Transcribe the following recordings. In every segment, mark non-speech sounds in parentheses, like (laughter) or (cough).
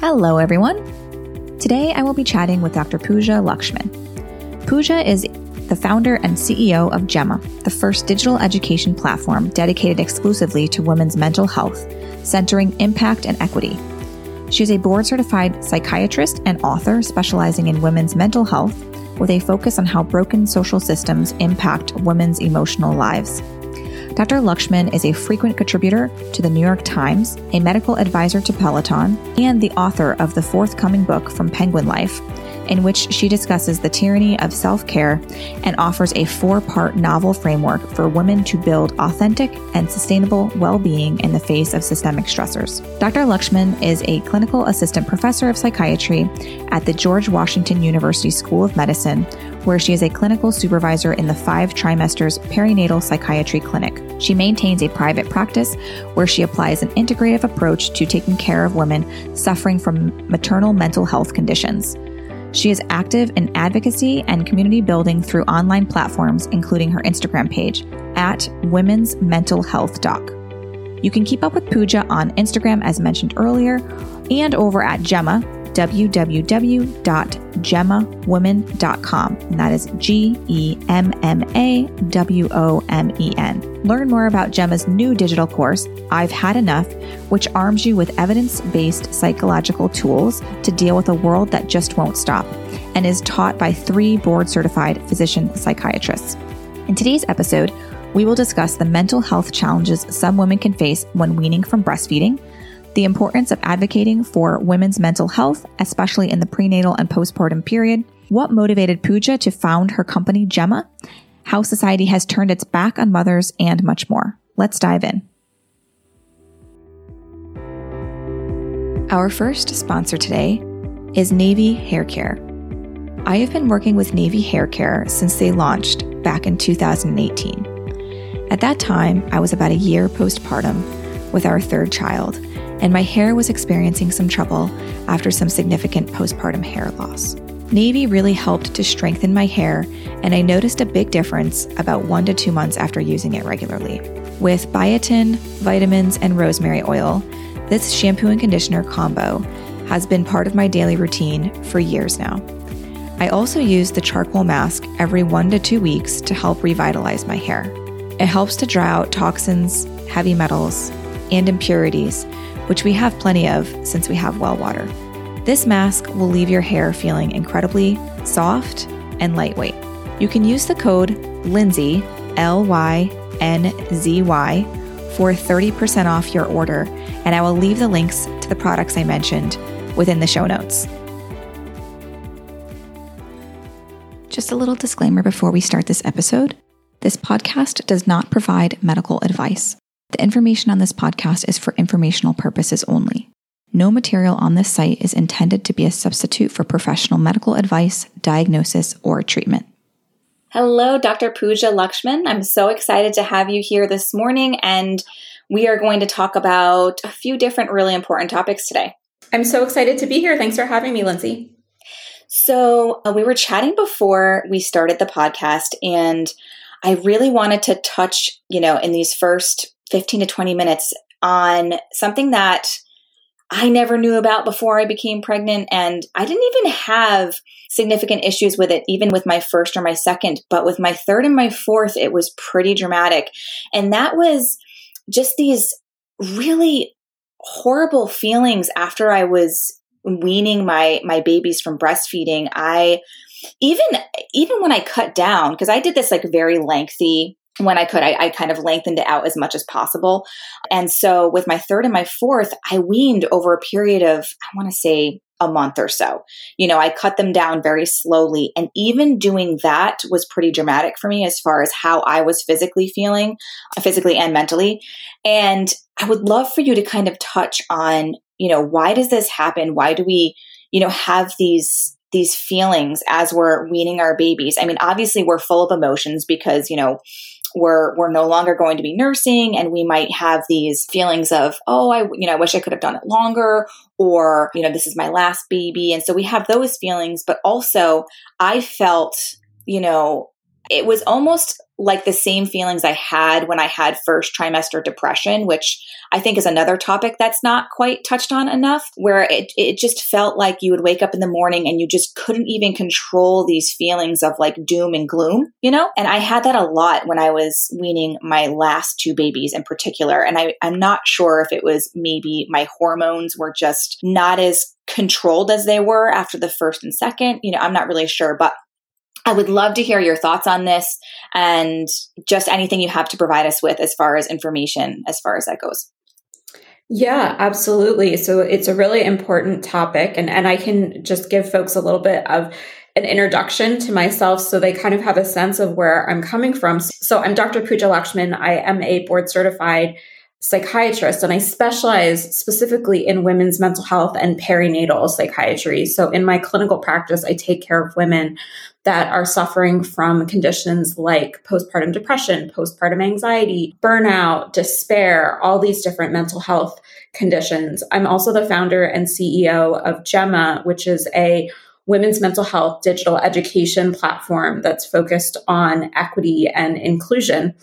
Hello, everyone. Today I will be chatting with Dr. Pooja Lakshmin. Pooja is the founder and CEO of Gemma, the first digital education platform dedicated exclusively to women's mental health, centering impact and equity. She is a board certified psychiatrist and author specializing in women's mental health with a focus on how broken social systems impact women's emotional lives. Dr. Lakshmin is a frequent contributor to the New York Times, a medical advisor to Peloton, and the author of the forthcoming book from Penguin Life, in which she discusses the tyranny of self care and offers a four part novel framework for women to build authentic and sustainable well being in the face of systemic stressors. Dr. Lakshmin is a clinical assistant professor of psychiatry at the George Washington University School of Medicine, where she is a clinical supervisor in the five trimesters perinatal psychiatry clinic. She maintains a private practice where she applies an integrative approach to taking care of women suffering from maternal mental health conditions. She is active in advocacy and community building through online platforms, including her Instagram page at Women's Mental Health Doc. You can keep up with Pooja on Instagram, as mentioned earlier, and over at Gemma, www.gemmawomen.com. And that is G E M M A W O M E N. Learn more about Gemma's new digital course, I've Had Enough, which arms you with evidence based psychological tools to deal with a world that just won't stop, and is taught by three board certified physician psychiatrists. In today's episode, we will discuss the mental health challenges some women can face when weaning from breastfeeding the importance of advocating for women's mental health, especially in the prenatal and postpartum period, what motivated Pooja to found her company Gemma, how society has turned its back on mothers, and much more. Let's dive in. Our first sponsor today is Navy Hair Care. I have been working with Navy Hair Care since they launched back in 2018. At that time, I was about a year postpartum with our third child and my hair was experiencing some trouble after some significant postpartum hair loss. Navy really helped to strengthen my hair, and I noticed a big difference about one to two months after using it regularly. With biotin, vitamins, and rosemary oil, this shampoo and conditioner combo has been part of my daily routine for years now. I also use the charcoal mask every one to two weeks to help revitalize my hair. It helps to dry out toxins, heavy metals, and impurities which we have plenty of since we have well water. This mask will leave your hair feeling incredibly soft and lightweight. You can use the code Lynzy, L Y N Z Y, for 30% off your order, and I will leave the links to the products I mentioned within the show notes. Just a little disclaimer before we start this episode this podcast does not provide medical advice. The information on this podcast is for informational purposes only. No material on this site is intended to be a substitute for professional medical advice, diagnosis, or treatment. Hello, Dr. Pooja Lakshmin. I'm so excited to have you here this morning, and we are going to talk about a few different really important topics today. I'm so excited to be here. Thanks for having me, Lindsay. So, uh, we were chatting before we started the podcast, and I really wanted to touch, you know, in these first 15 to 20 minutes on something that I never knew about before I became pregnant. And I didn't even have significant issues with it, even with my first or my second. But with my third and my fourth, it was pretty dramatic. And that was just these really horrible feelings after I was weaning my my babies from breastfeeding. I even even when I cut down because I did this like very lengthy when I could, I, I, kind of lengthened it out as much as possible. And so with my third and my fourth, I weaned over a period of, I want to say a month or so. You know, I cut them down very slowly. And even doing that was pretty dramatic for me as far as how I was physically feeling, physically and mentally. And I would love for you to kind of touch on, you know, why does this happen? Why do we, you know, have these these feelings as we're weaning our babies? I mean, obviously we're full of emotions because, you know, we're we're no longer going to be nursing and we might have these feelings of oh i you know i wish i could have done it longer or you know this is my last baby. And so we have those feelings but also i felt you know it was almost like the same feelings I had when I had first trimester depression, which I think is another topic that's not quite touched on enough, where it, it just felt like you would wake up in the morning and you just couldn't even control these feelings of like doom and gloom, you know? And I had that a lot when I was weaning my last two babies in particular. And I, I'm not sure if it was maybe my hormones were just not as controlled as they were after the first and second. You know, I'm not really sure, but I would love to hear your thoughts on this and just anything you have to provide us with as far as information, as far as that goes. Yeah, absolutely. So it's a really important topic. And, and I can just give folks a little bit of an introduction to myself so they kind of have a sense of where I'm coming from. So I'm Dr. Pooja Lakshmin. I am a board certified psychiatrist and I specialize specifically in women's mental health and perinatal psychiatry. So in my clinical practice, I take care of women that are suffering from conditions like postpartum depression, postpartum anxiety, burnout, despair, all these different mental health conditions. I'm also the founder and CEO of Gemma, which is a women's mental health digital education platform that's focused on equity and inclusion.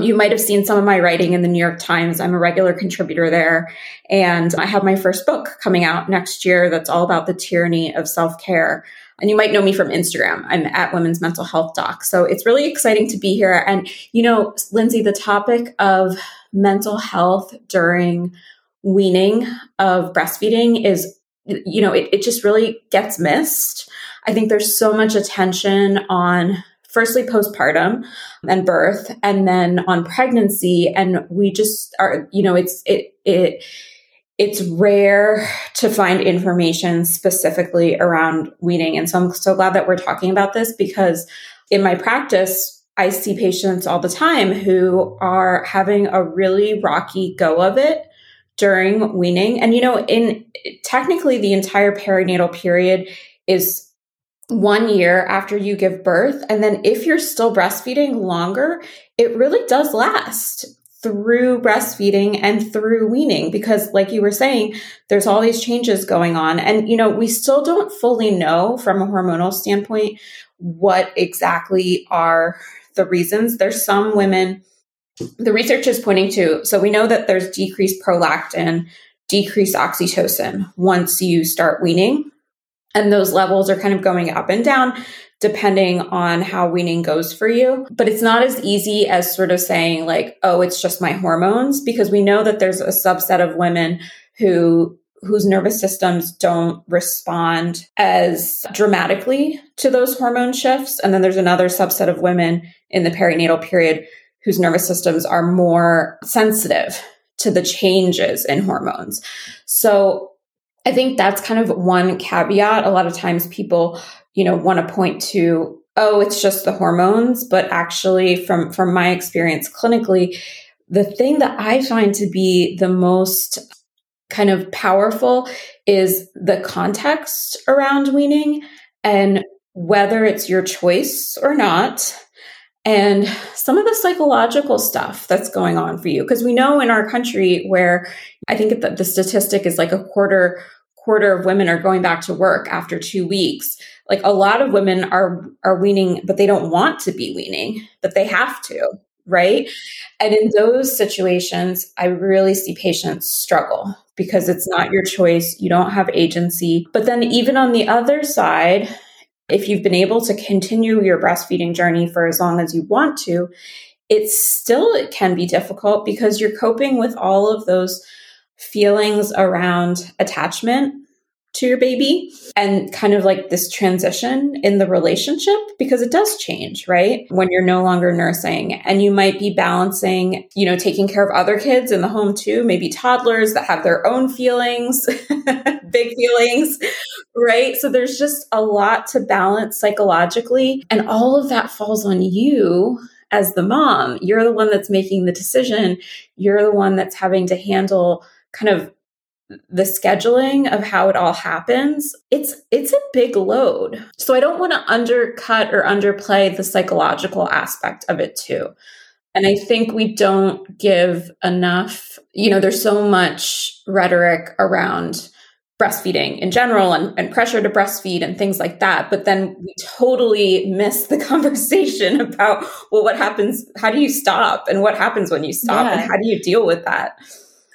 You might have seen some of my writing in the New York Times. I'm a regular contributor there. And I have my first book coming out next year that's all about the tyranny of self care. And you might know me from Instagram. I'm at Women's Mental Health Doc. So it's really exciting to be here. And, you know, Lindsay, the topic of mental health during weaning of breastfeeding is, you know, it, it just really gets missed. I think there's so much attention on firstly postpartum and birth and then on pregnancy and we just are you know it's it it it's rare to find information specifically around weaning. And so I'm so glad that we're talking about this because in my practice, I see patients all the time who are having a really rocky go of it during weaning. And, you know, in technically the entire perinatal period is one year after you give birth. And then if you're still breastfeeding longer, it really does last through breastfeeding and through weaning because like you were saying there's all these changes going on. And you know we still don't fully know from a hormonal standpoint what exactly are the reasons. There's some women the research is pointing to so we know that there's decreased prolactin decreased oxytocin once you start weaning. And those levels are kind of going up and down depending on how weaning goes for you. But it's not as easy as sort of saying, like, oh, it's just my hormones, because we know that there's a subset of women who whose nervous systems don't respond as dramatically to those hormone shifts. And then there's another subset of women in the perinatal period whose nervous systems are more sensitive to the changes in hormones. So I think that's kind of one caveat. A lot of times people you know, want to point to, oh, it's just the hormones. But actually, from, from my experience clinically, the thing that I find to be the most kind of powerful is the context around weaning and whether it's your choice or not and some of the psychological stuff that's going on for you because we know in our country where i think that the statistic is like a quarter quarter of women are going back to work after two weeks like a lot of women are are weaning but they don't want to be weaning but they have to right? And in those situations i really see patients struggle because it's not your choice. You don't have agency. But then even on the other side if you've been able to continue your breastfeeding journey for as long as you want to it still it can be difficult because you're coping with all of those feelings around attachment to your baby and kind of like this transition in the relationship because it does change, right? When you're no longer nursing and you might be balancing, you know, taking care of other kids in the home too, maybe toddlers that have their own feelings, (laughs) big feelings, right? So there's just a lot to balance psychologically and all of that falls on you as the mom. You're the one that's making the decision. You're the one that's having to handle kind of the scheduling of how it all happens it's it's a big load. So i don't want to undercut or underplay the psychological aspect of it too. And i think we don't give enough you know there's so much rhetoric around breastfeeding in general and, and pressure to breastfeed and things like that but then we totally miss the (laughs) conversation about well what happens how do you stop and what happens when you stop yeah. and how do you deal with that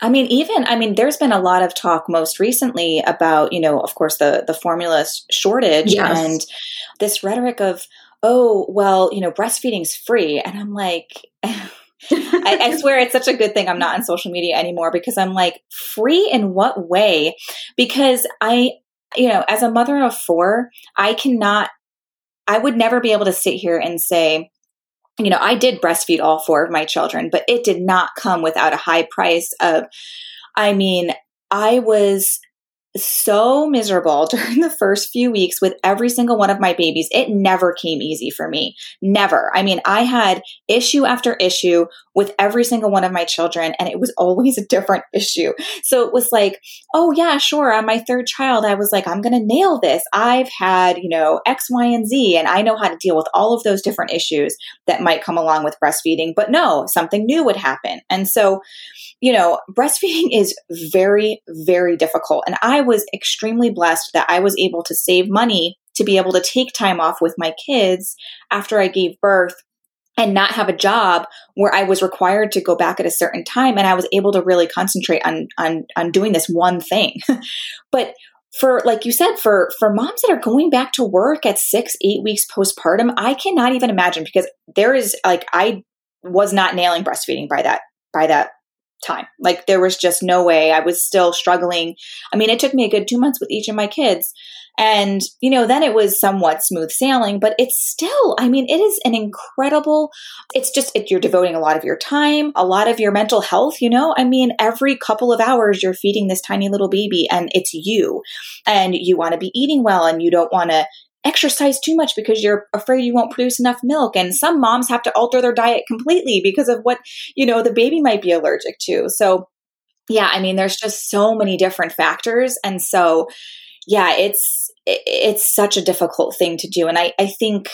I mean, even I mean, there's been a lot of talk most recently about, you know, of course, the the formula shortage yes. and this rhetoric of, oh, well, you know, breastfeeding's free, and I'm like. (laughs) I, I, swear it's such a good thing I'm not on social media anymore because I'm like, free in what way? Because I, you know, as a mother of four, I cannot, I would never be able to sit here and say, you know, I did breastfeed all four of my children, but it did not come without a high price of, I mean, I was so miserable (laughs) during the first few weeks with every single one of my babies. It never came easy for me. Never. I mean, I had issue after issue with every single one of my children, and it was (laughs) always a different issue. So it was like, oh, yeah, sure. On my third child, I was like, I'm going to nail this. I've had, you know, X, Y, and Z, and I know how to deal with all of those different issues that might come along with breastfeeding. But no, something new would happen. And so, you know, breastfeeding (laughs) is very, very difficult. And I was extremely blessed that I was able to save money to be able to take time off with my kids after I gave birth and not have a job where I was required to go back at a certain time and I was able to really concentrate on on on doing this one thing. (laughs) but for like you said for for moms that are going back to work at 6 8 weeks postpartum, I cannot even imagine because there is like I was not nailing breastfeeding by that by that time. Like there was just no way. I was still struggling. I mean, it took me a good two months with each of my kids. And, you know, then it was somewhat smooth sailing, but it's still, I mean, it is an incredible, it's just, it, you're devoting a lot of your time, a lot of your mental health, you know? I mean, every couple of hours you're feeding this tiny little baby and it's you and you want to be eating well and you don't want to exercise too much because you're afraid you won't produce enough milk. And some moms have to alter their diet completely because of what you know the baby might be allergic to. So yeah i mean there's just so many different factors. And so yeah it's it's such a difficult thing to do. And i i think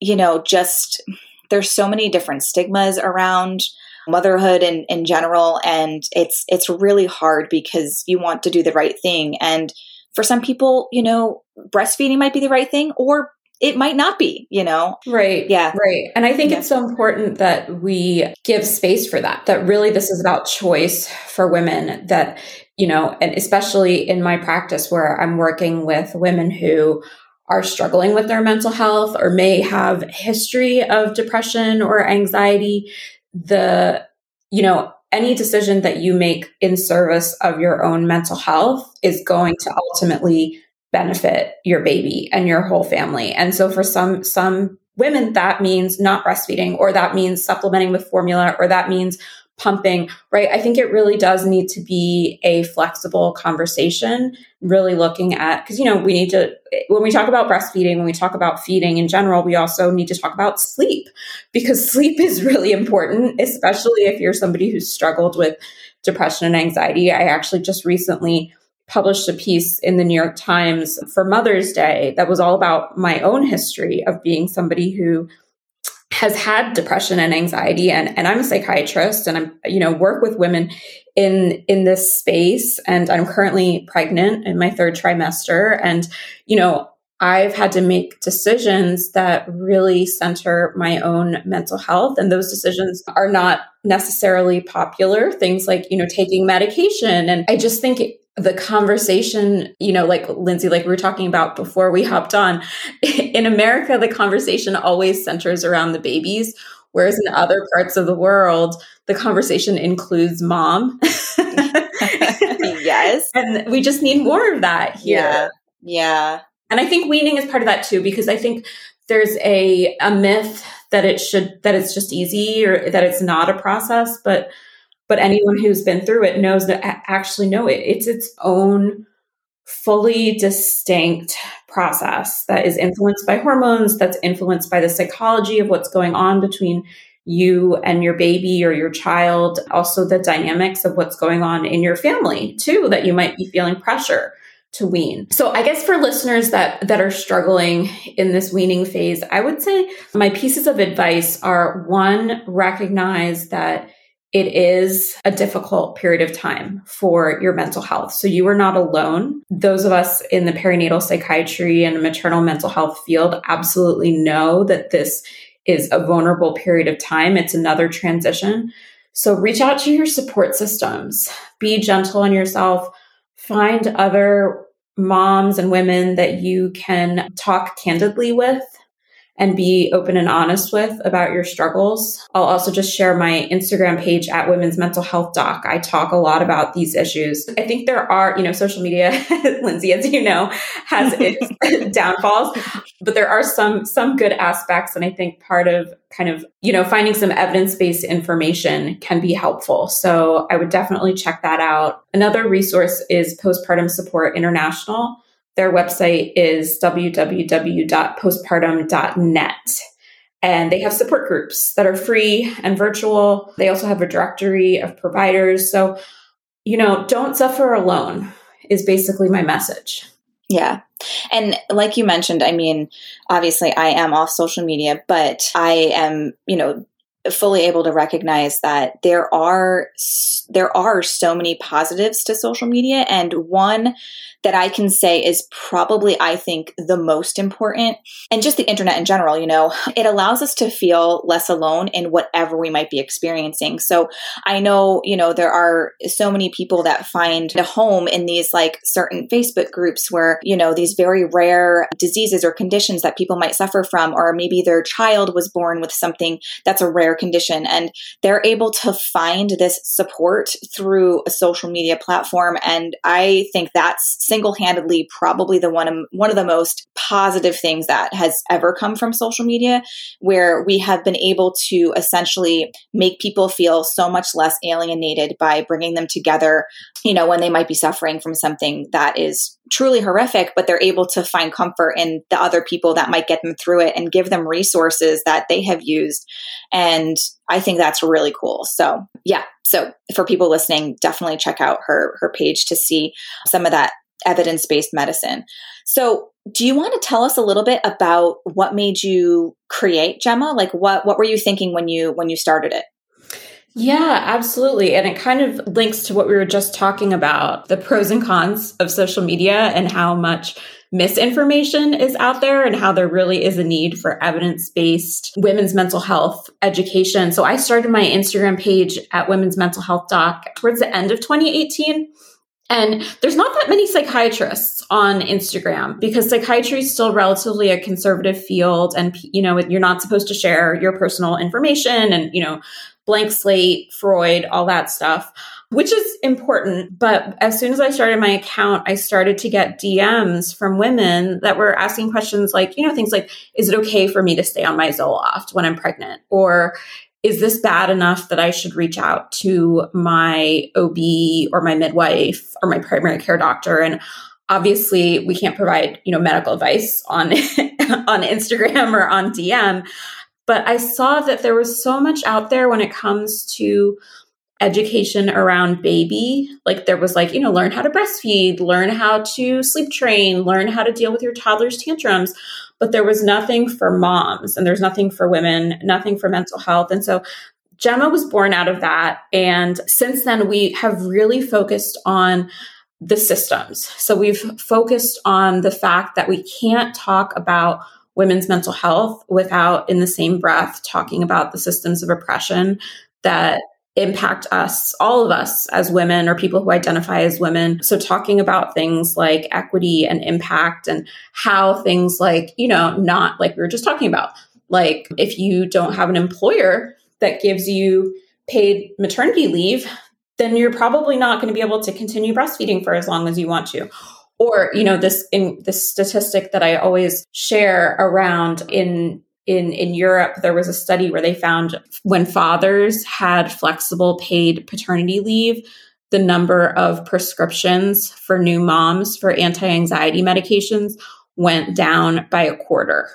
you know just there's so many different stigmas around motherhood in, in general. And it's it's really hard because you want to do the right thing. And for some people, you know, breastfeeding might be the right thing or it might not be, you know? Right. Yeah. Right. And I think yeah. it's so important that we give space for that, that really this is about choice for women that, you know, and especially in my practice where I'm working with women who are struggling with their mental health or may have history of depression or anxiety, the, you know, any decision that you make in service of your own mental health is going to ultimately benefit your baby and your whole family. And so for some some women that means not breastfeeding or that means supplementing with formula or that means pumping, right? I think it really does need to be a flexible conversation, really looking at, because, you know, we need to, when we talk about breastfeeding, when we talk about feeding in general, we also need to talk about sleep because (laughs) sleep is really important, especially if you're somebody who's struggled with depression and anxiety. I actually just recently published a piece in the New York Times for Mother's Day that was all about my own history of being somebody who has had depression and anxiety and, and I'm a psychiatrist and I'm, you know, work with women in, in this space. And I'm currently pregnant in my third trimester. And, you know, I've had to make decisions that really center my own mental health. And those decisions are not necessarily popular. Things like, you know, taking medication. And I just think the conversation, you know, like Lindsay, like we were talking about before we hopped on, (laughs) in America, the conversation always centers around the babies. Whereas in other parts of the world, the conversation includes mom. (laughs) yes. (laughs) And we just need more of that here. Yeah. Yeah. And I think weaning is part of that too, because I think there's a, a myth that it should, that it's just easy or that it's not a process, but, but anyone who's been through it knows that actually no, it, it's its own fully distinct process that is influenced by hormones, that's influenced by the psychology of what's going on between you and your baby or your child, also the dynamics of what's going on in your family too, that you might be feeling pressure to wean. So I guess for listeners that that are struggling in this weaning phase, I would say my pieces of advice are one recognize that it is a difficult period of time for your mental health. So you are not alone. Those of us in the perinatal psychiatry and maternal mental health field absolutely know that this is a vulnerable period of time. It's another transition. So reach out to your support systems. Be gentle on yourself. Find other moms and women that you can talk candidly with and be open and honest with about your struggles. I'll also just share my Instagram page at Women's Mental Health Doc. I talk a lot about these issues. I think there are, you know, social media, (laughs) Lindsay, as you know, has its (laughs) downfalls, but there are some some good aspects and I think part of kind of, you know, finding some evidence-based information can be helpful. So I would definitely check that out. Another resource is Postpartum Support International. Their website is www.postpartum.net. And they have support groups that are free and virtual. They also have a directory of providers. So, you know, don't suffer alone is basically my message. Yeah. And like you mentioned, I mean, obviously I am off social media, but I am, you know, fully able to recognize that there are there are so many positives to social media and one that I can say is probably, I think, the most important. And just the internet in general, you know, it allows us to feel less alone in whatever we might be experiencing. So I know, you know, there are so many people that find a home in these like certain Facebook groups where, you know, these very rare diseases or conditions that people might suffer from, or maybe their child was born with something that's a rare condition. And they're able to find this support through a social media platform. And I think that's single-handedly probably the one of, one of the most positive things that has ever come from social media where we have been able to essentially make people feel so much less alienated by bringing them together you know when they might be suffering from something that is truly horrific but they're able to find comfort in the other people that might get them through it and give them resources that they have used and I think that's really cool. So, yeah. So, for people listening, definitely check out her her page to see some of that evidence based medicine. So, do you want to tell us a little bit about what made you create Gemma? Like, what what were you thinking when you when you started it? Yeah, absolutely. And it kind of links to what we were just talking about the pros and cons of social media and how much misinformation is out there and how there really is a need for evidence based women's mental health education. So I started my Instagram page at Women's Mental Health Doc towards the end of 2018. And there's not that many psychiatrists on Instagram because psychiatry is still relatively a conservative field and you know you're not supposed to share your personal information and you know blank slate, Freud, all that stuff, which is important. But as soon as I started my account, I started to get DMs from women that were asking questions like, you know, things like, is it okay for me to stay on my Zoloft when I'm pregnant? Or is this bad enough that I should reach out to my OB or my midwife or my primary care doctor? And obviously we can't provide, you know, medical advice on (laughs) on Instagram or on DM, but I saw that there was so much out there when it comes to education around baby. Like there was like, you know, learn how to breastfeed, learn how to sleep train, learn how to deal with your toddler's tantrums but there was nothing for moms and there's nothing for women, nothing for mental health. And so Gemma was born out of that. And since then, we have really focused on the systems. So we've focused on the fact that we can't talk about women's mental health without, in the same breath, talking about the systems of oppression that impact us, all of us as women or people who identify as women. So talking about things like equity and impact and how things like, you know, not like we were just talking about, Like if you don't have an employer that gives you paid maternity leave, then you're probably not going to be able to continue breastfeeding for as long as you want to. Or, you know, this in this statistic that I always share around in in in Europe, there was a study where they found when fathers had flexible paid paternity leave, the number of prescriptions for new moms for anti-anxiety medications went down by a quarter.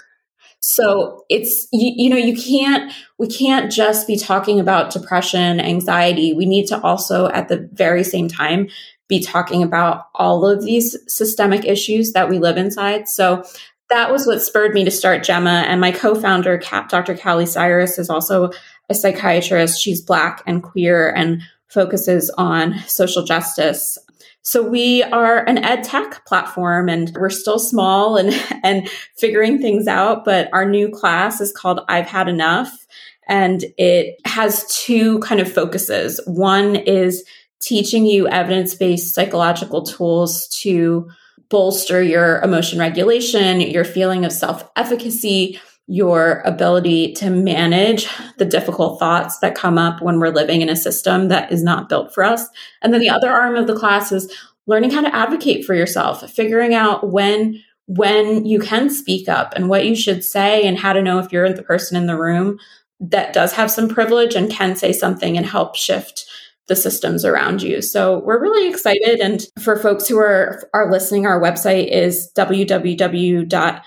So it's you, you know you can't we can't just be talking about depression, anxiety. We need to also at the very same time be talking about all of these systemic issues that we live inside. So that was what spurred me to start Gemma. And my co-founder, Dr. Kali Cyrus, is also a psychiatrist. She's black and queer and focuses on social justice. So we are an ed tech platform and we're still small and, (laughs) and figuring things out. But our new class is called I've Had Enough. And it has two kind of focuses. One is teaching you evidence based psychological tools to bolster your emotion regulation, your feeling of self efficacy, your ability to manage the difficult thoughts that come up when we're living in a system that is not built for us. And then the other arm of the class is learning how to advocate for yourself, figuring out when when you can speak up and what you should say and how to know if you're the person in the room that does have some privilege and can say something and help shift the systems around you. So we're really excited. And for folks who are are listening, our website is www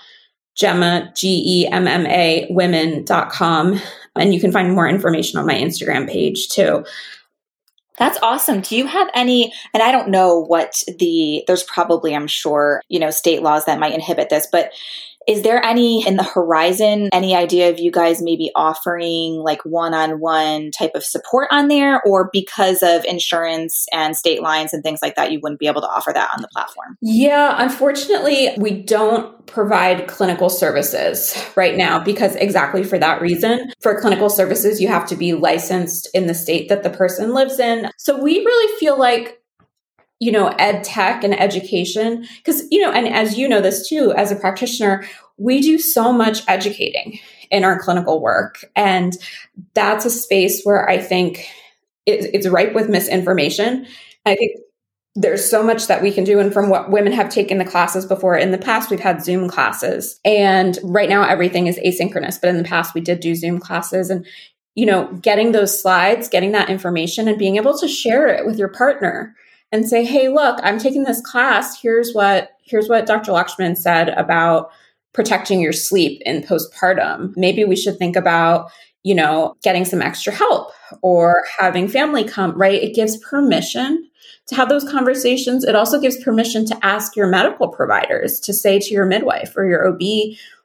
Gemma, women.com. And you can find more information on my Instagram page too. That's awesome. Do you have any, and I don't know what the, there's probably, I'm sure, you know, state laws that might inhibit this, but is there any in the horizon, any idea of you guys maybe offering like one on one type of support on there? Or because of insurance and state lines and things like that, you wouldn't be able to offer that on the platform? Yeah, unfortunately, we don't provide clinical services right now because exactly for that reason. For clinical services, you have to be licensed in the state that the person lives in. So we really feel like you know, ed tech and education. Because, you know, and as you know this too, as a practitioner, we do so much educating in our clinical work. And that's a space where I think it, it's ripe with misinformation. I think there's so much that we can do. And from what women have taken the classes before, in the past, we've had Zoom classes. And right now, everything is asynchronous. But in the past, we did do Zoom classes. And, you know, getting those slides, getting that information, and being able to share it with your partner and say, "Hey, look, I'm taking this class. Here's what here's what Dr. Lakshmin said about protecting your sleep in postpartum. Maybe we should think about, you know, getting some extra help or having family come, right? It gives permission to have those conversations. It also gives permission to ask your medical providers to say to your midwife or your OB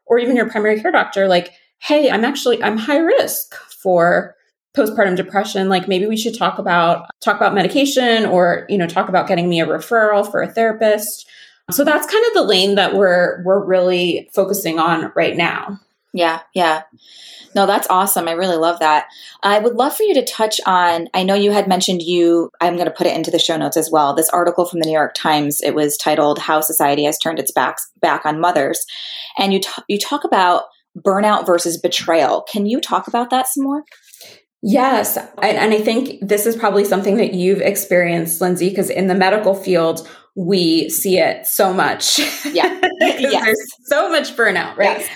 or even your primary care doctor like, "Hey, I'm actually I'm high risk for postpartum depression like maybe we should talk about talk about medication or you know talk about getting me a referral for a therapist. So that's kind of the lane that we're we're really focusing on right now. Yeah yeah. No that's awesome. I really love that. I would love for you to touch on i know you had mentioned you i'm going to put it into the show notes as well this article from the new york times. It was titled how society has turned its backs back on mothers. And you t- you talk about burnout versus betrayal. Can you talk about that some more Yes. And, and, I think this is probably something that you've experienced, Lindsay, because in the medical field, we see it so much. Yeah. (laughs) yes. There's so much burnout, right? Yes.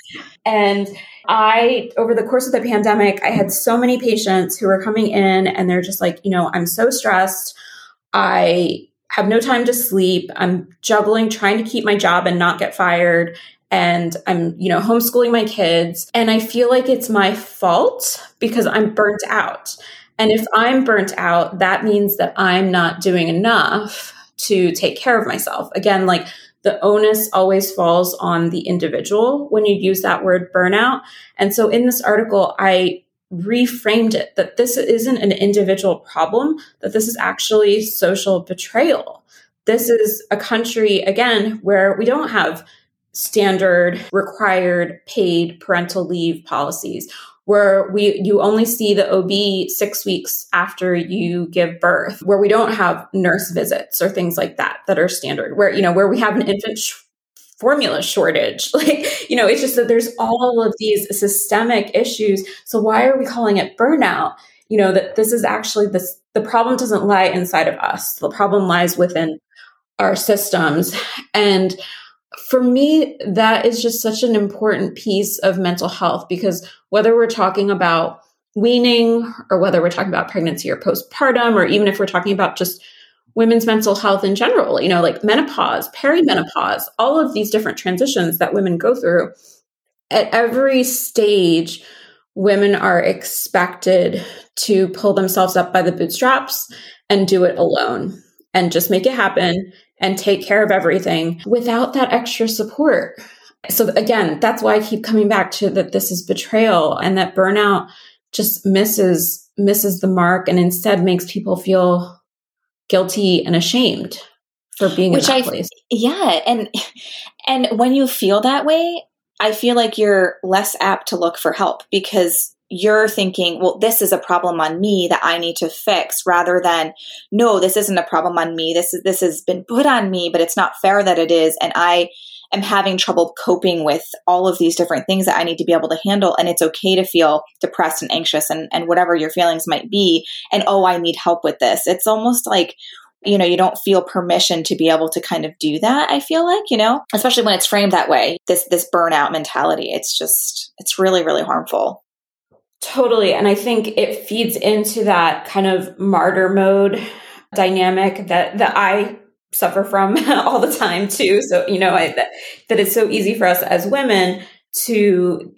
And I, over the course of the pandemic, I had so many patients who were coming in and they're just like, you know, I'm so stressed. I have no time to sleep. I'm juggling trying to keep my job and not get fired and I'm, you know, homeschooling my kids. And I feel like it's my fault because I'm burnt out. And if I'm burnt out, that means that I'm not doing enough to take care of myself. Again, like the onus always falls on the individual when you use that word burnout. And so in this article, I reframed it that this isn't an individual problem, that this is actually social betrayal. This is a country, again, where we don't have standard required paid parental leave policies where we you only see the OB 6 weeks after you give birth where we don't have nurse visits or things like that that are standard where you know where we have an infant sh- formula shortage. (laughs) Like, you know, it's just that there's all of these systemic issues. So why are we calling it burnout? You know, that this is actually this the problem doesn't lie inside of us. The problem lies within our systems. And for me, that is just such an important piece of mental health because whether we're talking about weaning or whether we're talking about pregnancy or postpartum, or even if we're talking about just women's mental health in general, you know, like menopause, perimenopause, all of these different transitions that women go through. At every stage, women are expected to pull themselves up by the bootstraps and do it alone and just make it happen and take care of everything without that extra support. So again, that's why I keep coming back to that this is betrayal and that burnout just misses misses the mark and instead makes people feel guilty and ashamed for being Which in that I, place. Yeah, and and when you feel that way, I feel like you're less apt to look for help because you're thinking, well, this is a problem on me that I need to fix rather than, no, this isn't a problem on me. This is, this has been put on me, but it's not fair that it is. And I am having trouble coping with all of these different things that I need to be able to handle. And it's okay to feel depressed and anxious and, and whatever your feelings might be. And, oh, I need help with this. It's almost like, you know, you don't feel permission to be able to kind of do that. I feel like, you know, especially when it's framed that way, this, this burnout mentality. It's just, it's really, really harmful. Totally. And I think it feeds into that kind of martyr mode dynamic that, that I suffer from (laughs) all the time too. So, you know, I, that, that it's so easy for us as women to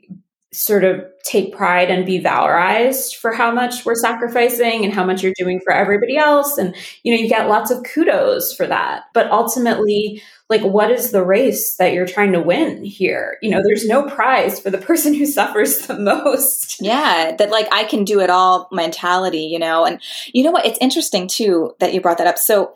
sort of take pride and be valorized for how much we're sacrificing and how much you're doing for everybody else. And, you know, you get lots of kudos for that. But ultimately, like, what is the race that you're trying to win here? You know, there's no prize for the (laughs) person who suffers the most. Yeah, that like I can do it all mentality, you know. And you know what? It's interesting too that you brought that up. So,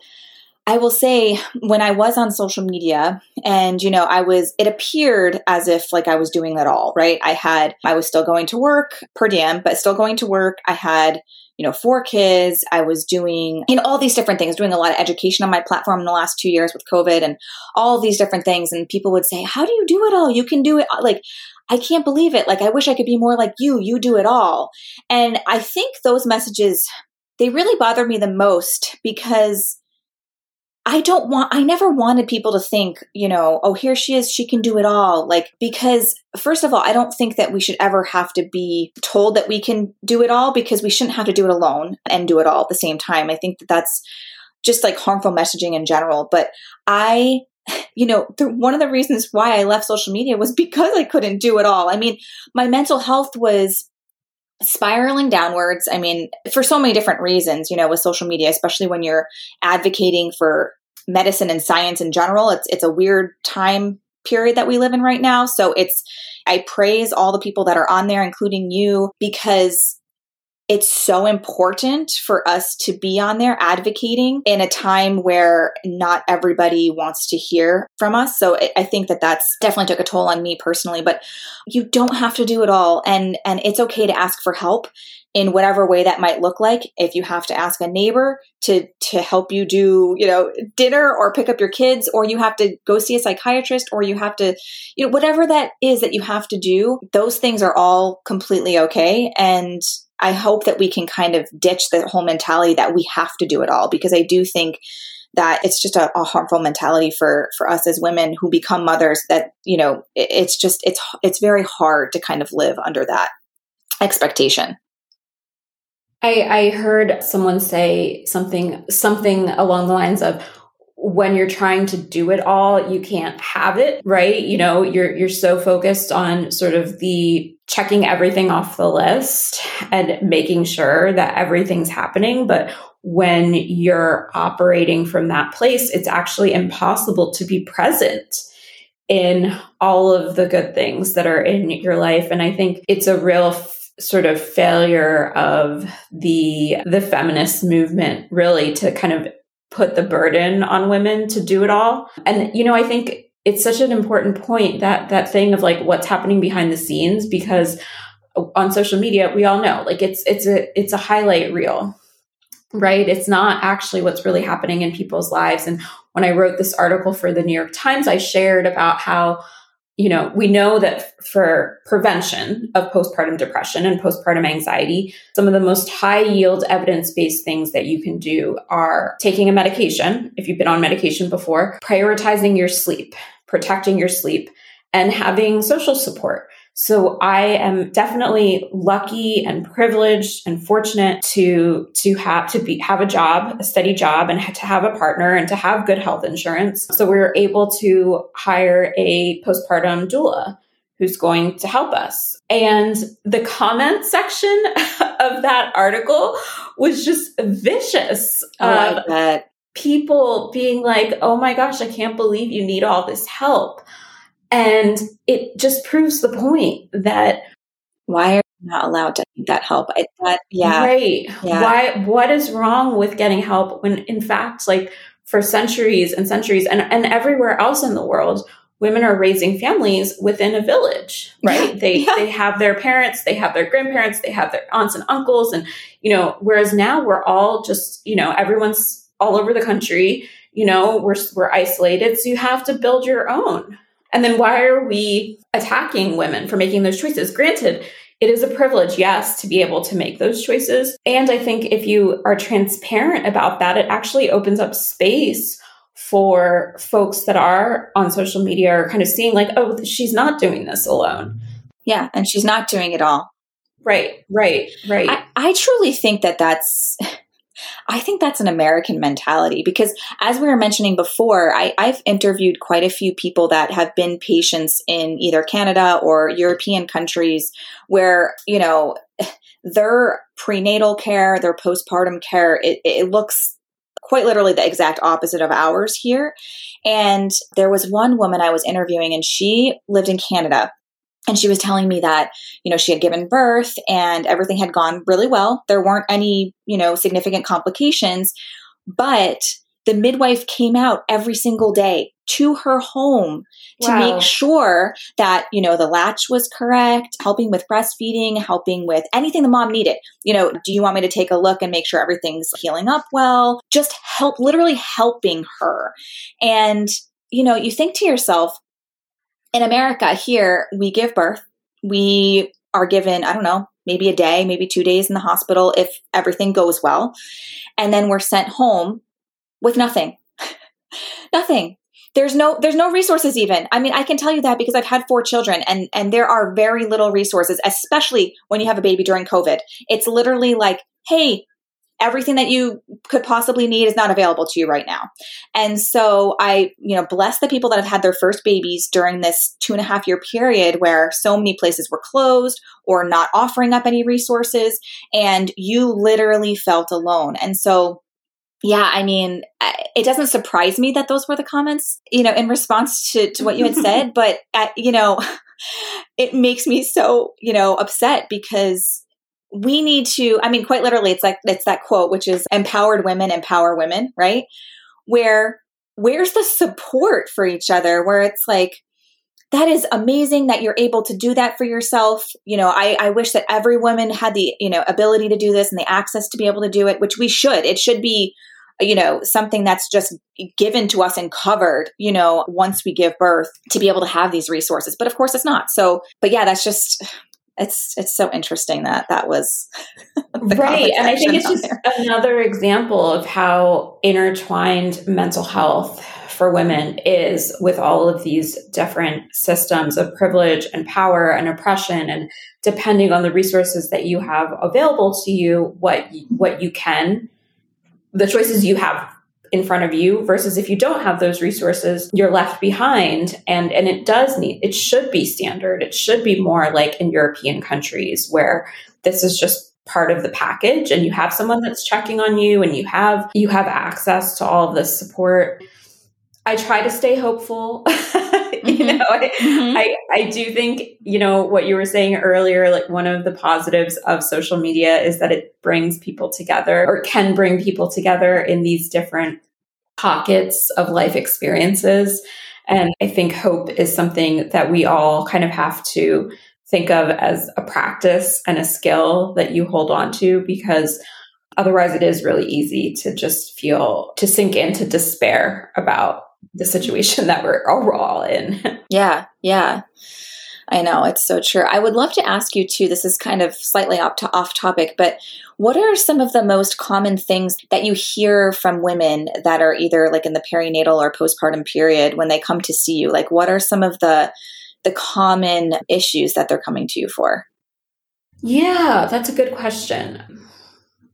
I will say when I was on social media and, you know, I was, it appeared as if like I was doing that all, right? I had, I was still going to work per diem, but still going to work. I had, you know, four kids. I was doing, you know, all these different things, doing a lot of education on my platform in the last two years with COVID and all these different things. And people would say, how do you do it all? You can do it. Like, I can't believe it. Like, I wish I could be more like you. You do it all. And I think those messages, they really bothered me the most because I don't want, I never wanted people to think, you know, oh, here she is, she can do it all. Like, because first of all, I don't think that we should ever have to be told that we can do it all because we shouldn't have to do it alone and do it all at the same time. I think that that's just like harmful messaging in general. But I, (sighs) you know, one of the reasons why I left social media was (laughs) because I couldn't do it all. I mean, my mental health was spiraling downwards. I mean, for so many different reasons, you know, with social media, especially when you're advocating for medicine and science in general. It's it's a weird time period that we live in right now. So it's I praise all the people that are on there including you because it's so important for us to be on there advocating in a time where not everybody wants to hear from us. So I think that that's definitely took a toll on me personally, but you don't have to do it all. And, and it's okay to ask for help in whatever way that might look like. If you have to ask a neighbor to, to help you do, you know, dinner or pick up your kids, or you have to go see a psychiatrist, or you have to, you know, whatever that is that you have to do, those things are all completely okay. And I hope that we can kind of ditch the whole mentality that we have to do it all because I do think that it's just a, a, harmful mentality for for us as women who become mothers that you know it, it's just it's it's very hard to kind of live under that expectation. I, I heard someone say something something along the lines of when you're trying to do it all, you can't have it, right? You know, you're you're so focused on sort of the checking everything off the list and making sure that everything's happening, but when you're operating from that place, it's actually impossible to be present in all of the good things that are in your life and I think it's a real f- sort of failure of the the feminist movement really to kind of put the burden on women to do it all. And, you know, I think it's such an important point that that thing of like what's happening behind the scenes because on social media we all know like it's it's a it's a highlight reel right it's not actually what's really happening in people's lives and when I wrote this article for the New York Times, I shared about how you know, we know that for prevention of postpartum depression and postpartum anxiety, some of the most high yield evidence based things that you can do are taking a medication, if you've been on medication before, prioritizing your sleep, protecting your sleep, and having social support. So I am definitely lucky and privileged and fortunate to to have to be have a job, a steady job and to have a partner and to have good health insurance. So we were able to hire a postpartum doula who's going to help us. And the comment section (laughs) of that article was just vicious. I bet. People being like, "Oh my gosh, I can't believe you need all this help." And it just proves the point that why are you not allowed to get that help? I, that, yeah. Right. Yeah. Why, what is wrong with getting help when in fact, like for centuries and centuries and, and everywhere else in the world, women are raising families within a village, right? Yeah. They, yeah. they have their parents, they have their grandparents, they have their aunts and uncles. And, you know, whereas now we're all just, you know, everyone's all over the country, you know, we're, we're isolated. So you have to build your own. And then why are we attacking women for making those choices? Granted, it is a privilege, yes, to be able to make those choices. And I think if you are transparent about that, it actually opens up space for folks that are on social media are kind of seeing like, oh, she's not doing this alone. Yeah, and she's not doing it all. Right, right, right. I, I truly think that that's I think that's an American mentality because, as we were mentioning before, I, have interviewed quite a few people that have been patients in either Canada or European countries where, you know, (sighs) their prenatal care, their postpartum care, it, it looks quite literally the exact opposite of ours here. And there was one woman I was interviewing, and she lived in Canada and she was telling me that you know she had given birth and everything had gone really well. There weren't any you know significant complications but the midwife came out every single day to her home to wow. make sure that you know the latch was correct helping with breastfeeding helping with anything the mom needed. You know do you want me to take a look and make sure everything's healing up well? Just help literally helping her. And you know you think to yourself in America, here, we give birth. We are given, I don't know, maybe a day, maybe two days in the hospital if everything goes well. And then we're sent home with nothing. (laughs) nothing. There's no there's no resources even. I mean, I can tell you that because I've had four children and and there are very little resources, especially when you have a baby during COVID. It's literally like, "Hey, everything that you could possibly need is not available to you right now. And so I, you know, bless the people that have had their first babies during this two and a half year period where so many places were closed or not offering up any resources. And you literally felt alone. And so yeah, I mean, it doesn't surprise me that those were the comments, you know, in response to, to what you had said, (laughs) but, uh, you know, (laughs) it makes me so, you know, upset because we need to, I mean, quite literally, it's like, it's that quote, which is empowered women empower women, right? Where, where's the support for each other? Where it's like, that is amazing that you're able to do that for yourself. You know, I, I wish that every woman had the, you know, ability to do this and the access to be able to do it, which we should. It should be, you know, something that's just given to us and covered, you know, once we give birth to be able to have these resources. But of course it's not. So, but yeah, that's just, it's it's so interesting that that was (laughs) right and i think it's just there. another example of how intertwined mental health for women is with all of these different systems of privilege and power and oppression and depending on the resources that you have available to you what what you can the choices you have in front of you versus if you don't have those resources you're left behind and and it does need it should be standard it should be more like in european countries where this is just part of the package and you have someone that's checking on you and you have you have access to all of this support i try to stay hopeful (laughs) you mm-hmm. know I, mm-hmm. I i do think you know what you were saying earlier like one of the positives of social media is that it brings people together or can bring people together in these different pockets of life experiences and i think hope is something that we all kind of have to think of as a practice and a skill that you hold on to because Otherwise, it is really easy to just feel, to sink into despair about the situation (laughs) that we're all in. Yeah, yeah. I know it's so true. I would love to ask you too. This is kind of slightly off, to, off topic, but what are some of the most common things that you hear from women that are either like in the perinatal or postpartum period when they come to see you? Like, what are some of the the common issues that they're coming to you for? Yeah, that's a good question.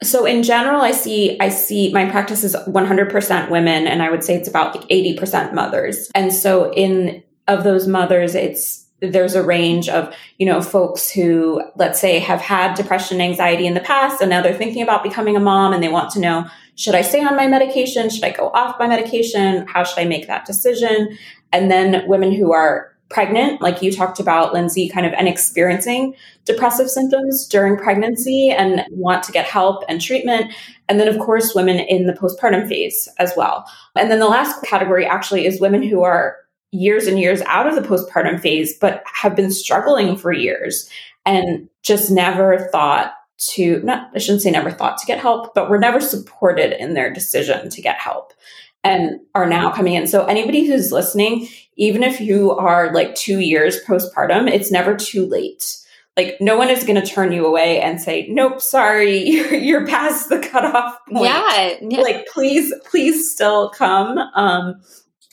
So in general, I see I see my practice is 100% women, and I would say it's about like 80% mothers. And so in of those mothers, it's there's a range of you know folks who let's say have had depression anxiety in the past and now they're thinking about becoming a mom and they want to know should i stay on my medication? Should i go off my medication? How should i make that decision? And then women who are pregnant like you talked about lindsay kind of and experiencing depressive symptoms during pregnancy and want to get help and treatment. And then of course women in the postpartum phase as well. And then the last category actually is women who are years and years out of the postpartum phase, but have been struggling for years and just never thought to, not, I shouldn't say never thought to get help, but were never supported in their decision to get help and are now coming in. So anybody who's listening, even if you are like two years postpartum, it's never too late. Like no one is going to turn you away and say, "Nope, sorry, (laughs) you're, you're past the cutoff point." Yeah, yeah. like please, please still come. Um,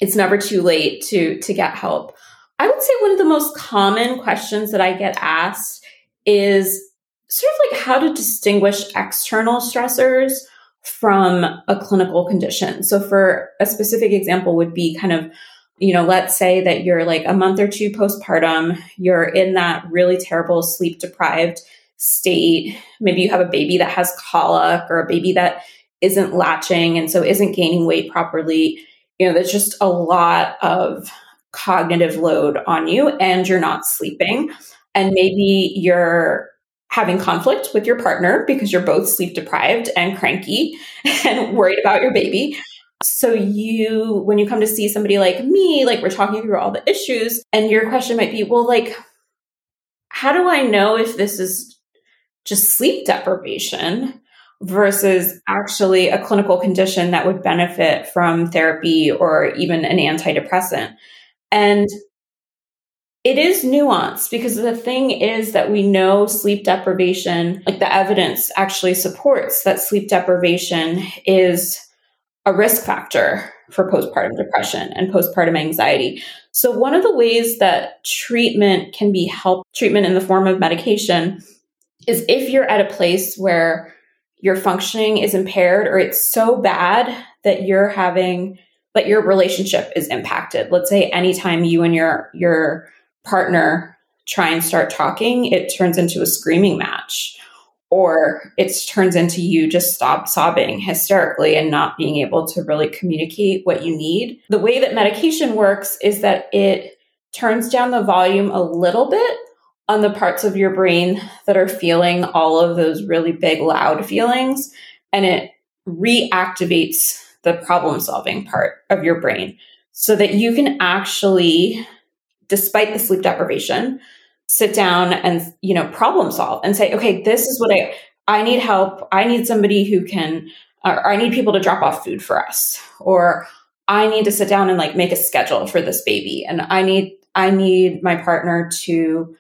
it's never too late to to get help. I would say one of the most common questions that I get asked is sort of like how to distinguish external stressors from a clinical condition. So for a specific example would be kind of you know, let's say that you're like a month or two postpartum, you're in that really terrible sleep deprived state. Maybe you have a baby that has colic or a baby that isn't latching and so isn't gaining weight properly you know, there's just a lot of cognitive load on you and you're not sleeping. And maybe you're having conflict with your partner because you're both sleep deprived and cranky (laughs) and worried about your baby. So you when you come to see somebody like me, like we're talking through all the issues and your question might be, well like how do I know if this is just sleep deprivation versus actually a clinical condition that would benefit from therapy or even an antidepressant. And it is nuanced because the thing is that we know sleep deprivation, like the evidence actually supports that sleep deprivation is a risk factor for postpartum depression and postpartum anxiety. So one of the ways that treatment can be helped, treatment in the form of medication, is if you're at a place where your functioning is impaired or it's so bad that you're having that your relationship is impacted. Let's say anytime you and your your partner try and start talking, it turns into a screaming match or it turns into you just stop sobbing hysterically and not being able to really communicate what you need. The way that medication works is that it turns down the volume a little bit on the parts of your brain that are feeling all of those really big, loud feelings, and it reactivates the problem solving part of your brain so that you can actually, despite the sleep deprivation, sit down and, you know, problem solve and say, okay, this is what I, I need help. I need somebody who can, or I need people to drop off food for us, or I need to sit down and like make a schedule for this baby. And I need, I need my partner to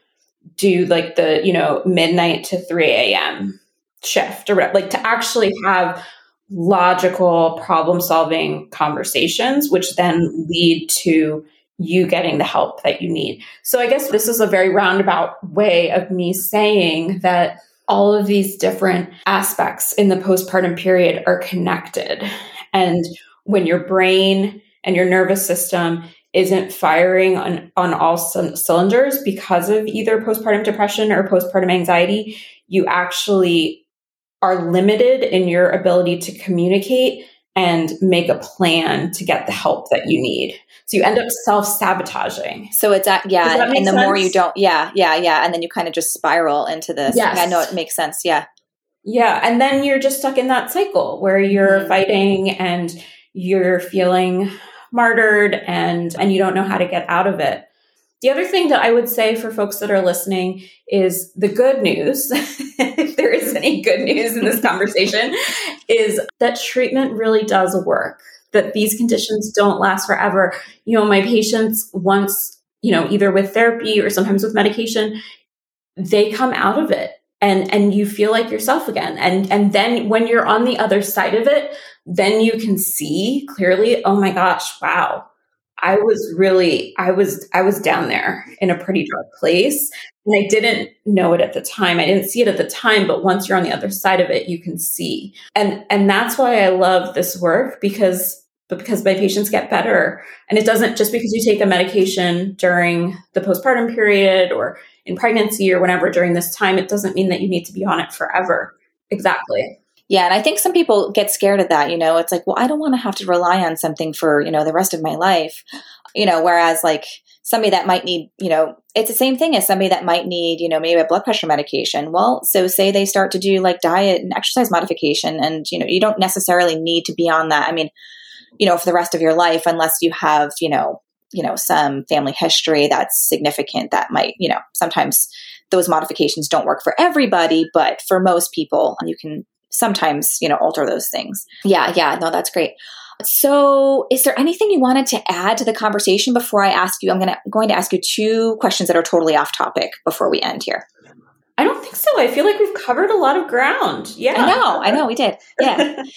do like the, you know, midnight to 3 a.m. shift or like to actually have logical problem solving conversations, which then lead to you getting the help that you need. So I guess this is a very roundabout way of me saying that all of these different aspects in the postpartum period are connected. And when your brain and your nervous system isn't firing on, on all cylinders because of either postpartum depression or postpartum anxiety, you actually are limited in your ability to communicate and make a plan to get the help that you need. So you end up self sabotaging. So it's at, yeah. And the sense? more you don't, yeah, yeah, yeah. And then you kind of just spiral into this. Yes. I know it makes sense. Yeah. Yeah. And then you're just stuck in that cycle where you're mm-hmm. fighting and you're feeling martyred and and you don't know how to get out of it The other thing that I would say for folks that are listening is the good news, (laughs) if there is any good news in this conversation, is that treatment really does work, that these conditions don't last forever. You know, my patients, once, you know, either with therapy or sometimes with medication, they come out of it and and you feel like yourself again and and then when you're on the other side of it then you can see clearly oh my gosh wow I was really, I was, I was down there in a pretty dark place. And I didn't know it at the time. I didn't see it at the time, but once you're on the other side of it, you can see. And, and that's why I love this work because, but because my patients get better. And it doesn't just because you take a medication during the postpartum period or in pregnancy or whenever during this time, it doesn't mean that you need to be on it forever. Exactly. Yeah, and I think some people get scared of that, you know. It's like, well, I don't want to have to rely on something for, you know, the rest of my life. You know, whereas like somebody that might need, you know, it's the same thing as somebody that might need, you know, maybe a blood pressure medication. Well, so say they start to do like diet and exercise modification and, you know, you don't necessarily need to be on that. I mean, you know, for the rest of your life unless you have, you know, you know, some family history that's significant that might, you know, sometimes those modifications don't work for everybody, but for most people, you can sometimes, you know, alter those things. Yeah, yeah, no, that's great. So, is there anything you wanted to add to the conversation before I ask you? I'm gonna going to ask you two questions that are totally off topic before we end here. I don't think so. I feel like we've covered a lot of ground. Yeah. I know. I know we did. Yeah. (laughs)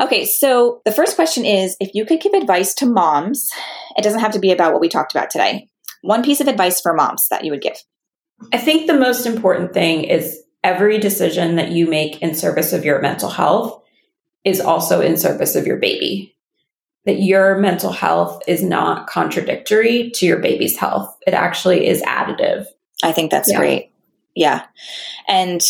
Okay, so the first question is if you could give advice to moms, it doesn't have to be about what we talked about today, one piece of advice for moms that you would give? I think the most important thing is every decision that you make in service of your mental health is also in service of your baby. That your mental health is not contradictory to your baby's health. It actually is additive. I think that's yeah. great. Yeah. And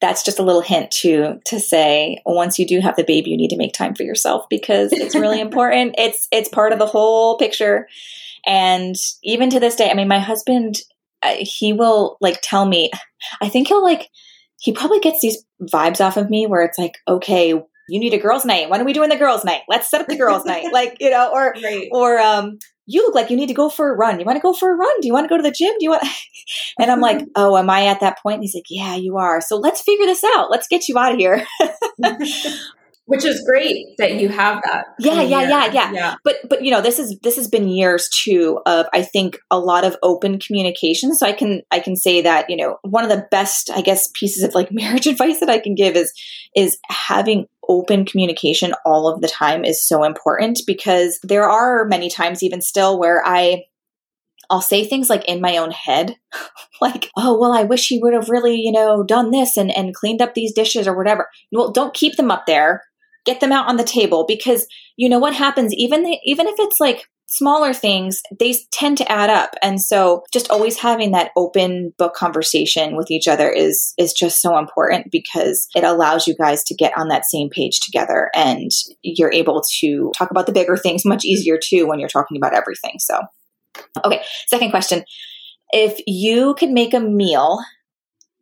that's just a little hint to to say once you do have the baby you need to make time for yourself because it's really (laughs) important. It's it's part of the whole picture and even to this day, I mean, my husband, uh, he will like tell me, I think he'll like, he probably gets these vibes off of me where it's like, okay, you need a girls' night. When are we doing the girls' night? Let's set up the girls' night. (laughs) Like, you know, or, right. or, um, you look like you need to go for a run. You want to go for a run? Do you want to go to the gym? Do you want? (laughs) and I'm like, (laughs) oh, am I at that point? And he's like, yeah, you are. So let's figure this out. Let's get you out of here. Which is great that you have that. Yeah yeah yeah yeah. yeah. But but you know this is this has been years too of i think a lot of open communication. So i can i can say that you know one of the best i guess pieces of like (laughs) marriage advice that i can give is is having open communication all of the time is so important because there are many times even still where i I'll say things like in my own head, (laughs) like, oh, well, I wish he would have really, you know, done this and, and cleaned up these dishes or whatever. Well, don't keep them up there get them out on the table because you know what happens even even if it's like smaller things they tend to add up. And so just always having that open book conversation with each other is is just so important because it allows you guys to get on that same page together and you're able to talk about the bigger things much easier too when you're talking about everything. So okay second question. If you could make a meal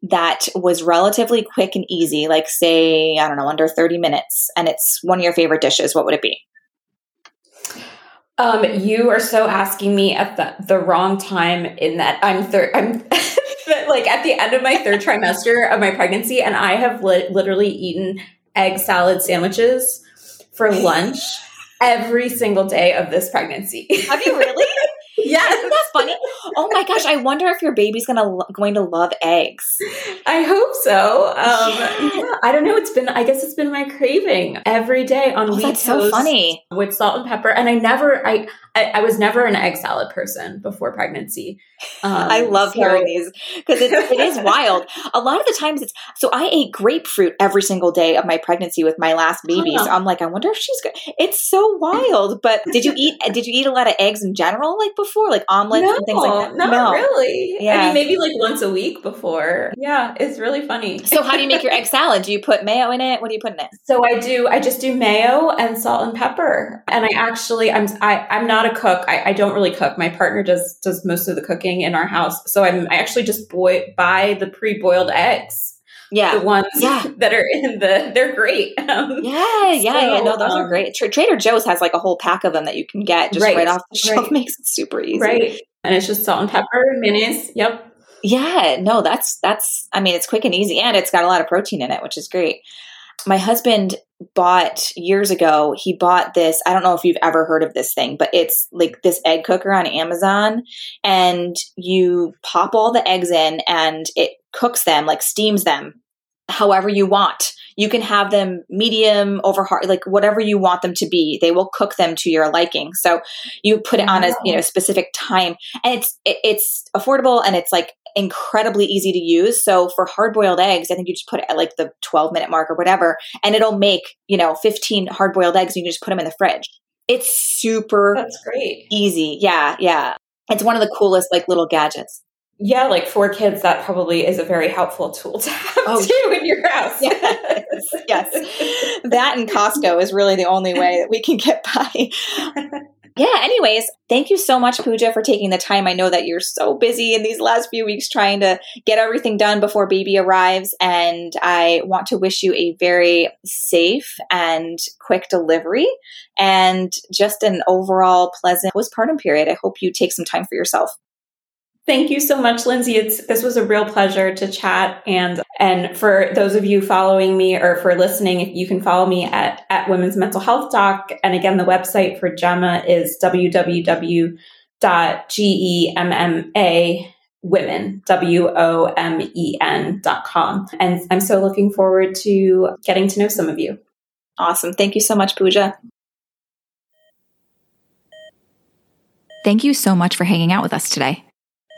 that was relatively quick and easy, like say, I don't know, under 30 minutes, and it's one of your favorite dishes, what would it be? Um, you are so asking me at the, the wrong time in that I'm third, I'm (laughs) like at the end of my third trimester of my pregnancy, and I have li- literally eaten egg salad sandwiches for lunch every single day of this pregnancy. Have you really? (laughs) (laughs) Yeah, isn't that funny? Oh my gosh, I wonder if your baby's gonna going to love eggs. I hope so. Um, yeah. yeah. I don't know. It's been, I guess, it's been my craving every day on oh, wheat that's so funny with salt and pepper. And I never, I, I, I was never an egg salad person before pregnancy. (laughs) Um, I love so. hearing these because it, it is wild. A lot of the times it's so I ate grapefruit every single day of my pregnancy with my last baby. Huh. So I'm like, I wonder if she's good. It's so wild. But did you eat? Did you eat a lot of eggs in general, like before, like omelets no, and things like that? Not no. really. Yeah. I mean, maybe like once a week before. Yeah, it's really funny. So how do you make your egg salad? Do you put mayo in it? What do you put in it? So I do. I just do mayo and salt and pepper. And I actually, I'm I, I'm not a cook. I, I don't really cook. My partner does does most of the cooking in our house. So I'm I actually just boy, buy the pre boiled eggs Yeah. The ones Yeah. (laughs) that are in the, they're great. (laughs) Um, Yeah, yeah, yeah. No, So, those are um, great. Tra- Trader Joe's has like a whole pack of them that you can get just right, Right, off the shelf. right. (laughs) Makes it super easy. right. And it's just salt and pepper, minis. Yep. Yeah, no, that's that's I mean, it's quick and easy and it's got a lot of protein in it, which is great. My husband bought years ago, he bought this, I don't know if you've ever heard of this thing, but it's like this egg cooker on Amazon and you pop all the eggs in and it cooks them, like steams them however you want. You can have them medium over hard, like whatever you want them to be. They will cook them to your liking. So you put it on a you know specific time, and it's it, it's affordable and it's like incredibly easy to use. So for hard boiled eggs, I think you just put it at like the twelve minute mark or whatever, and it'll make you know fifteen hard boiled eggs. And you can just put them in the fridge. It's super That's great. easy. Yeah, yeah. It's one of the coolest like little gadgets. Yeah, like for kids, that probably is a very helpful tool to have Oh, (laughs) too in your house. Yes, yes. That and Costco is really the only way that we can get by. Yeah, anyways, thank you so much, Pooja, for taking the time. I know that you're so busy in these last few weeks trying to get everything done before baby arrives. And I want to wish you a very safe and quick delivery and just an overall pleasant postpartum period. I hope you take some time for yourself. Thank you so much, Lindsay. It's this was a real pleasure to chat. And and for those of you following me or for listening, you can follow me at at Women's Mental Health Doc. And again, the website for Gemma is www.gemma women w-o-m-e-n dot com and i'm so looking forward to getting to know some of you Awesome. Thank you so much, Pooja. Thank you so much for hanging out with us today.